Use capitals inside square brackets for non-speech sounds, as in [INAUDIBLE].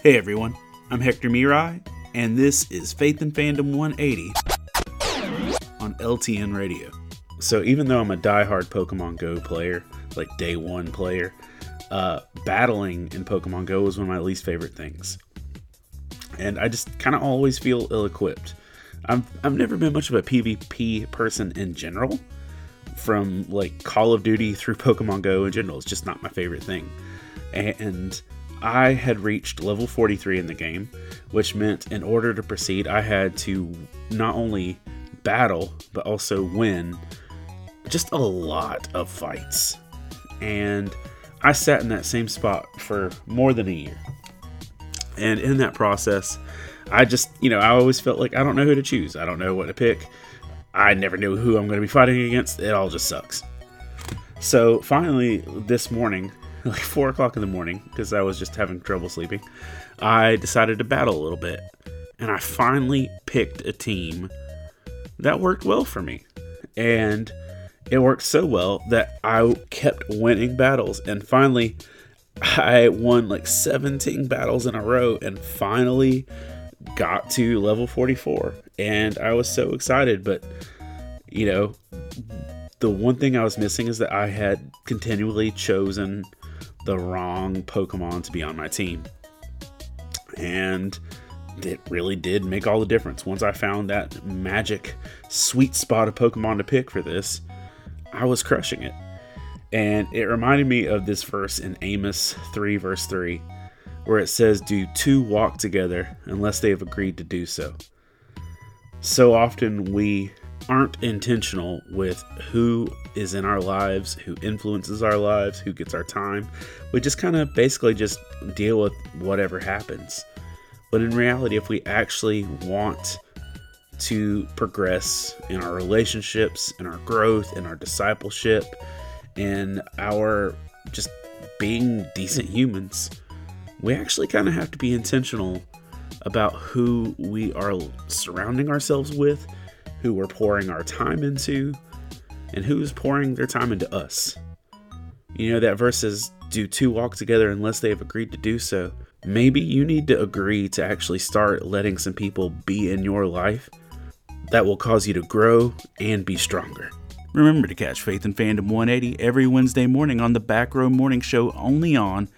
Hey everyone, I'm Hector Miray, and this is Faith and Fandom 180 on LTN Radio. So, even though I'm a die-hard Pokemon Go player, like day one player, uh, battling in Pokemon Go is one of my least favorite things. And I just kind of always feel ill equipped. I've, I've never been much of a PvP person in general, from like Call of Duty through [LAUGHS] Pokemon Go in general. It's just not my favorite thing. And I had reached level 43 in the game, which meant in order to proceed, I had to not only battle, but also win just a lot of fights. And I sat in that same spot for more than a year. And in that process, I just, you know, I always felt like I don't know who to choose. I don't know what to pick. I never knew who I'm going to be fighting against. It all just sucks. So finally, this morning, [LAUGHS] like four o'clock in the morning, because I was just having trouble sleeping, I decided to battle a little bit. And I finally picked a team that worked well for me. And it worked so well that I kept winning battles. And finally, I won like 17 battles in a row and finally got to level 44. And I was so excited. But, you know, the one thing I was missing is that I had continually chosen the wrong Pokemon to be on my team. And it really did make all the difference. Once I found that magic sweet spot of Pokemon to pick for this, I was crushing it. And it reminded me of this verse in Amos 3, verse 3, where it says, Do two walk together unless they have agreed to do so. So often we aren't intentional with who is in our lives, who influences our lives, who gets our time. We just kind of basically just deal with whatever happens. But in reality, if we actually want to progress in our relationships, in our growth, in our discipleship, in our just being decent humans, we actually kind of have to be intentional about who we are surrounding ourselves with, who we're pouring our time into, and who's pouring their time into us. You know, that verse says, Do two walk together unless they have agreed to do so? Maybe you need to agree to actually start letting some people be in your life that will cause you to grow and be stronger. Remember to catch Faith and Fandom 180 every Wednesday morning on the Back Row Morning Show only on